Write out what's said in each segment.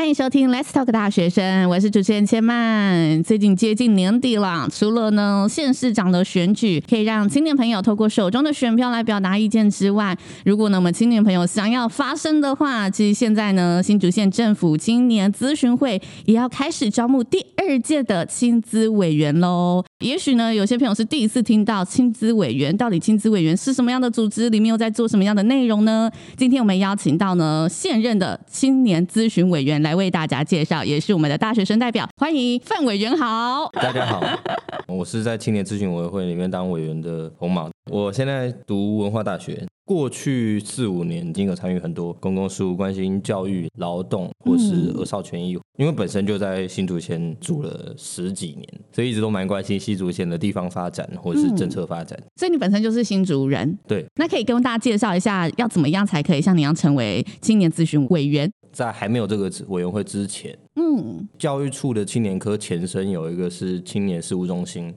欢迎收听 Let's Talk 大学生，我是主持人千曼。最近接近年底了，除了呢县市长的选举可以让青年朋友透过手中的选票来表达意见之外，如果呢我们青年朋友想要发声的话，其实现在呢新竹县政府青年咨询会也要开始招募第二届的青咨委员喽。也许呢有些朋友是第一次听到青资委员，到底青资委员是什么样的组织，里面又在做什么样的内容呢？今天我们邀请到呢现任的青年咨询委员。来为大家介绍，也是我们的大学生代表，欢迎范委员好。大家好，我是在青年咨询委员会里面当委员的红毛，我现在读文化大学。过去四五年，已经有参与很多公共事务，关心教育、劳动或是儿少权益。嗯、因为本身就在新竹县住了十几年，所以一直都蛮关心新竹县的地方发展或是政策发展、嗯。所以你本身就是新竹人，对？那可以跟大家介绍一下，要怎么样才可以像你一样成为青年咨询委员？在还没有这个委员会之前，嗯，教育处的青年科前身有一个是青年事务中心。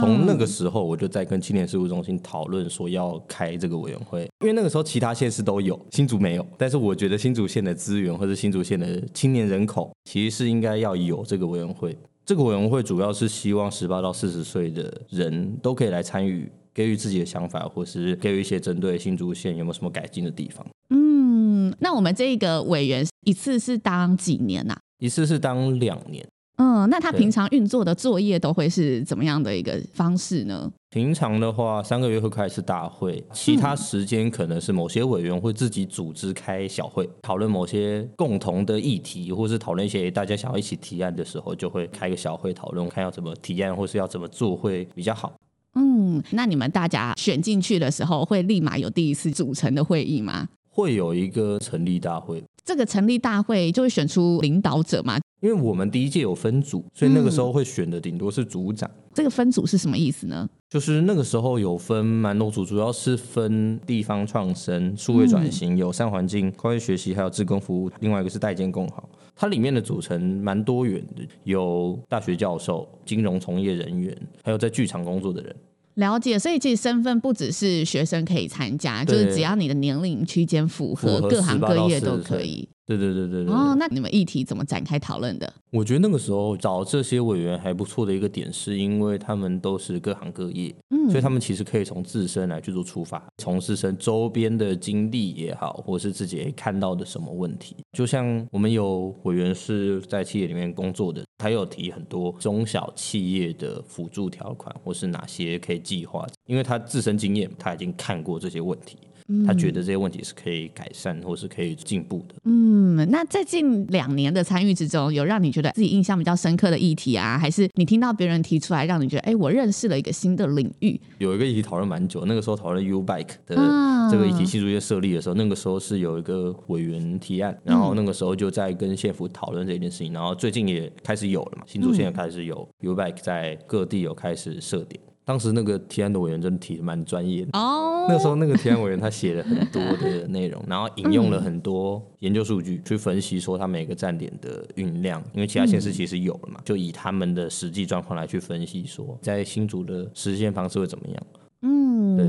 从那个时候，我就在跟青年事务中心讨论说要开这个委员会，因为那个时候其他县市都有，新竹没有。但是我觉得新竹县的资源或者新竹县的青年人口，其实是应该要有这个委员会。这个委员会主要是希望十八到四十岁的人都可以来参与，给予自己的想法，或是给予一些针对新竹县有没有什么改进的地方。嗯，那我们这个委员一次是当几年呐、啊？一次是当两年。嗯，那他平常运作的作业都会是怎么样的一个方式呢？平常的话，三个月会开一次大会，其他时间可能是某些委员会自己组织开小会，讨论某些共同的议题，或是讨论一些大家想要一起提案的时候，就会开个小会讨论，看要怎么提案，或是要怎么做会比较好。嗯，那你们大家选进去的时候，会立马有第一次组成的会议吗？会有一个成立大会，这个成立大会就会选出领导者嘛？因为我们第一届有分组，所以那个时候会选的顶多是组长。嗯。这个分组是什么意思呢？就是那个时候有分蛮多组，主要是分地方创生、数位转型、友善环境、跨越学习，还有志工服务。另外一个是代建共好，它里面的组成蛮多元的，有大学教授、金融从业人员，还有在剧场工作的人。了解，所以其实身份不只是学生可以参加，就是只要你的年龄区间符合，各行各业都可以。对对对对对。哦，那你们议题怎么展开讨论的？我觉得那个时候找这些委员还不错的一个点，是因为他们都是各行各业，嗯，所以他们其实可以从自身来去做出发，从自身周边的经历也好，或是自己看到的什么问题。就像我们有委员是在企业里面工作的，他有提很多中小企业的辅助条款，或是哪些可以计划，因为他自身经验，他已经看过这些问题。他觉得这些问题是可以改善，或是可以进步的。嗯，那在近两年的参与之中，有让你觉得自己印象比较深刻的议题啊，还是你听到别人提出来，让你觉得，哎，我认识了一个新的领域？有一个议题讨论蛮久，那个时候讨论 U Bike 的这个议题，新竹县设立的时候，那个时候是有一个委员提案，然后那个时候就在跟县府讨论这件事情，然后最近也开始有了嘛，新竹县也开始有 U Bike 在各地有开始设点。当时那个提案的委员真的提的蛮专业的哦。那个时候那个提案委员他写了很多的内容，然后引用了很多研究数据去分析说他每个站点的运量，因为其他县市其实有了嘛，就以他们的实际状况来去分析说，在新竹的实现方式会怎么样。嗯，对，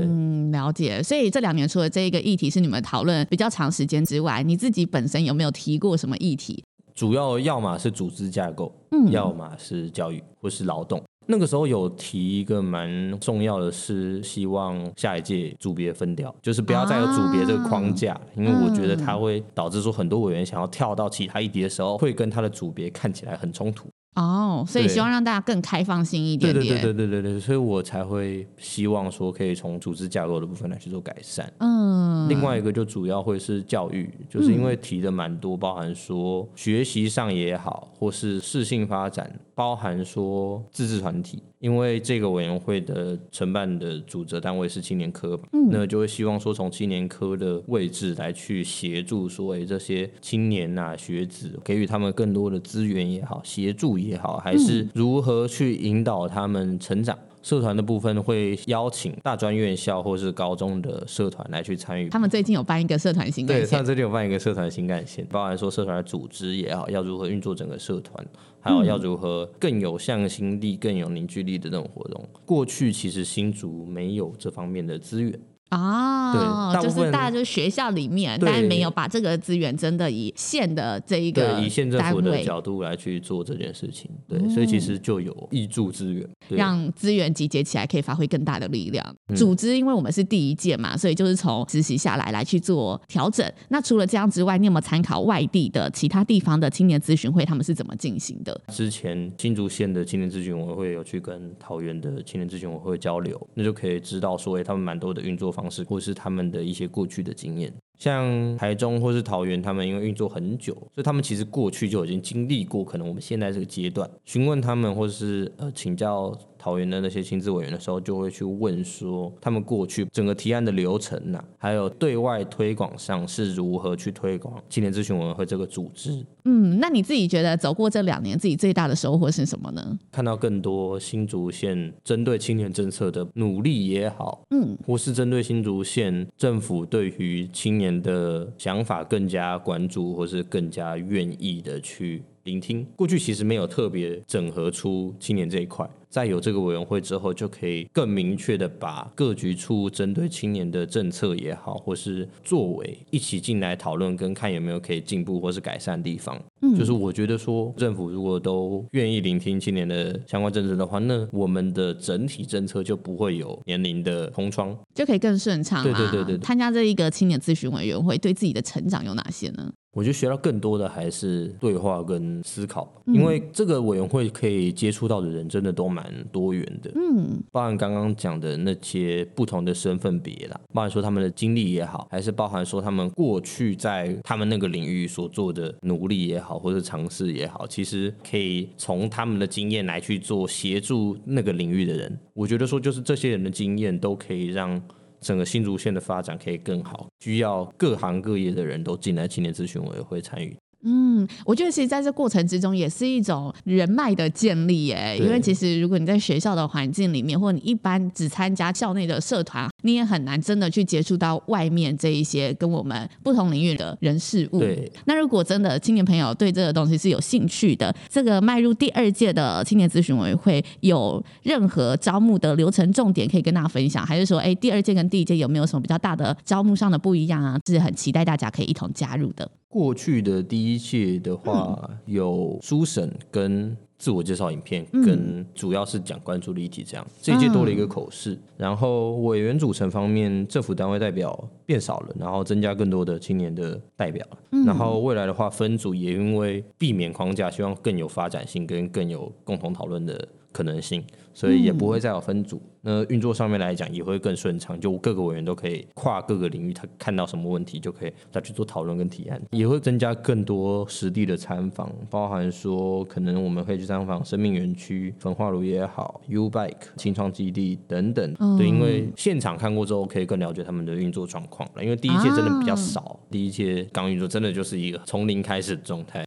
了解。所以这两年除了这一个议题是你们讨论比较长时间之外，你自己本身有没有提过什么议题？主要要么是组织架构，嗯，要么是教育或是劳动。那个时候有提一个蛮重要的是，希望下一届组别分掉，就是不要再有组别这个框架，啊、因为我觉得它会导致说很多委员想要跳到其他议题的时候，会跟他的组别看起来很冲突。哦，所以希望让大家更开放性一点点。对对对对对对，所以我才会希望说可以从组织架构的部分来去做改善。嗯，另外一个就主要会是教育，就是因为提的蛮多，包含说学习上也好，或是适性发展，包含说自治团体。因为这个委员会的承办的主责单位是青年科，嗯，那就会希望说从青年科的位置来去协助说，诶，这些青年呐、啊、学子，给予他们更多的资源也好，协助也好，还是如何去引导他们成长。社团的部分会邀请大专院校或是高中的社团来去参与。他们最近有办一个社团新干线，对，他们最近有办一个社团新干线，包含说社团的组织也好，要如何运作整个社团，还有要如何更有向心力、更有凝聚力的这种活动。过去其实新竹没有这方面的资源。啊，对，就是大家就是学校里面，但没有把这个资源真的以县的这一个以县政府的角度来去做这件事情，对，嗯、所以其实就有挹注资源，让资源集结起来，可以发挥更大的力量。嗯、组织，因为我们是第一届嘛，所以就是从实习下来来去做调整。那除了这样之外，你有没有参考外地的其他地方的青年咨询会，他们是怎么进行的？之前新竹县的青年咨询委员会有去跟桃园的青年咨询委员会交流，那就可以知道说，哎，他们蛮多的运作方式，或是他们的一些过去的经验。像台中或是桃园，他们因为运作很久，所以他们其实过去就已经经历过可能我们现在这个阶段。询问他们，或是呃请教桃园的那些青咨委员的时候，就会去问说，他们过去整个提案的流程呐、啊，还有对外推广上是如何去推广青年咨询委员会这个组织。嗯，那你自己觉得走过这两年，自己最大的收获是什么呢？看到更多新竹县针对青年政策的努力也好，嗯，或是针对新竹县政府对于青年的想法更加关注，或是更加愿意的去聆听。过去其实没有特别整合出青年这一块。在有这个委员会之后，就可以更明确的把各局处针对青年的政策也好，或是作为一起进来讨论，跟看有没有可以进步或是改善的地方。嗯，就是我觉得说，政府如果都愿意聆听青年的相关政策的话，那我们的整体政策就不会有年龄的空窗，就可以更顺畅。对对对对，参加这一个青年咨询委员会，对自己的成长有哪些呢？我觉得学到更多的还是对话跟思考，因为这个委员会可以接触到的人真的都蛮多元的，嗯，包含刚刚讲的那些不同的身份别啦，包含说他们的经历也好，还是包含说他们过去在他们那个领域所做的努力也好，或者尝试也好，其实可以从他们的经验来去做协助那个领域的人。我觉得说就是这些人的经验都可以让。整个新竹县的发展可以更好，需要各行各业的人都进来青年咨询委员会参与。嗯，我觉得其实在这过程之中也是一种人脉的建立耶。因为其实如果你在学校的环境里面，或者你一般只参加校内的社团，你也很难真的去接触到外面这一些跟我们不同领域的人事物。对。那如果真的青年朋友对这个东西是有兴趣的，这个迈入第二届的青年咨询委员会有任何招募的流程重点可以跟大家分享，还是说，哎，第二届跟第一届有没有什么比较大的招募上的不一样啊？是很期待大家可以一同加入的。过去的第一届的话，嗯、有书审跟自我介绍影片，嗯、跟主要是讲关注的议题这样。这一届多了一个口试，嗯、然后委员组成方面，政府单位代表变少了，然后增加更多的青年的代表。嗯、然后未来的话，分组也因为避免框架，希望更有发展性跟更有共同讨论的可能性，所以也不会再有分组。嗯那运作上面来讲也会更顺畅，就各个委员都可以跨各个领域，他看到什么问题就可以再去做讨论跟提案，也会增加更多实地的参访，包含说可能我们可以去参访生命园区、焚化炉也好、U Bike 青创基地等等，嗯、对，因为现场看过之后可以更了解他们的运作状况了。因为第一届真的比较少，啊、第一届刚运作真的就是一个从零开始的状态。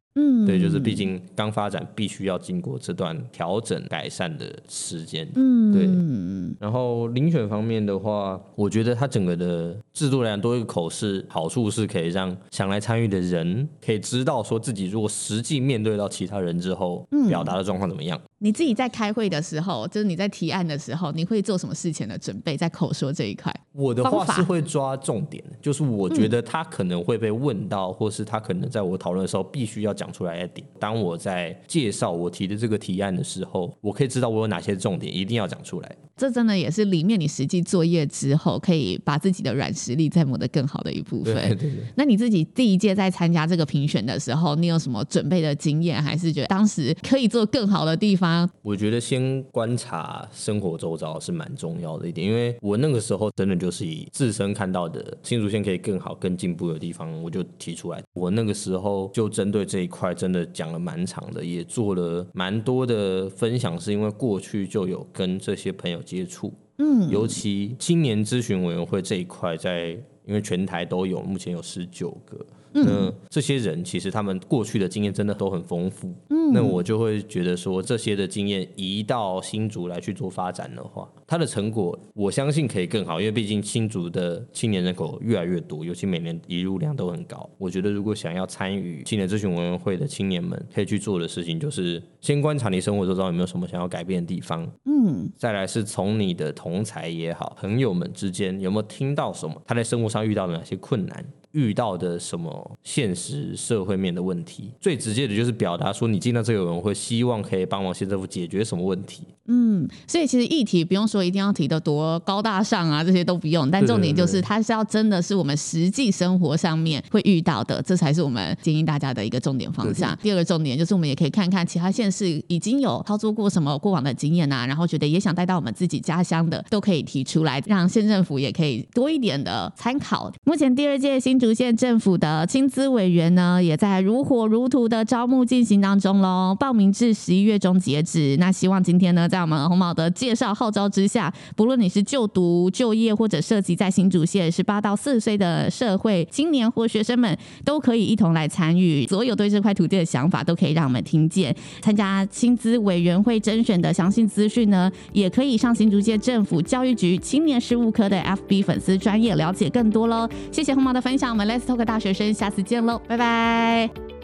嗯，对，就是毕竟刚发展，必须要经过这段调整改善的时间。嗯，对。然后遴选方面的话，我觉得它整个的制度来讲，多一个口试，好处是可以让想来参与的人可以知道，说自己如果实际面对到其他人之后，表达的状况怎么样。你自己在开会的时候，就是你在提案的时候，你会做什么事前的准备？在口说这一块，我的话是会抓重点，就是我觉得他可能会被问到，嗯、或是他可能在我讨论的时候必须要讲出来的点。当我在介绍我提的这个提案的时候，我可以知道我有哪些重点一定要讲出来。这真的也是里面你实际作业之后，可以把自己的软实力再磨得更好的一部分。对对对。那你自己第一届在参加这个评选的时候，你有什么准备的经验，还是觉得当时可以做更好的地方？我觉得先观察生活周遭是蛮重要的一点，因为我那个时候真的就是以自身看到的新竹县可以更好、更进步的地方，我就提出来。我那个时候就针对这一块真的讲了蛮长的，也做了蛮多的分享，是因为过去就有跟这些朋友接触，嗯，尤其青年咨询委员会这一块，在因为全台都有，目前有十九个。嗯、那这些人其实他们过去的经验真的都很丰富。嗯，那我就会觉得说，这些的经验移到新竹来去做发展的话，它的成果我相信可以更好，因为毕竟新竹的青年人口越来越多，尤其每年移入量都很高。我觉得如果想要参与青年咨询委员会的青年们可以去做的事情，就是先观察你生活中有没有什么想要改变的地方。嗯，再来是从你的同才也好，朋友们之间有没有听到什么，他在生活上遇到了哪些困难。遇到的什么现实社会面的问题，最直接的就是表达说你进到这个委员会，希望可以帮忙县政府解决什么问题。嗯，所以其实议题不用说一定要提的多高大上啊，这些都不用，但重点就是它是要真的是我们实际生活上面会遇到的，这才是我们建议大家的一个重点方向。第二个重点就是我们也可以看看其他县市已经有操作过什么过往的经验啊，然后觉得也想带到我们自己家乡的，都可以提出来，让县政府也可以多一点的参考。目前第二届新竹县政府的青资委员呢，也在如火如荼的招募进行当中喽。报名至十一月中截止。那希望今天呢，在我们红毛的介绍号召之下，不论你是就读、就业或者涉及在新竹县十八到四十岁的社会青年或学生们，都可以一同来参与。所有对这块土地的想法，都可以让我们听见。参加青资委员会甄选的详细资讯呢，也可以上新竹县政府教育局青年事务科的 FB 粉丝专页了解更多喽。谢谢红毛的分享，那我们 Let's Talk 大学生，下次见喽，拜拜。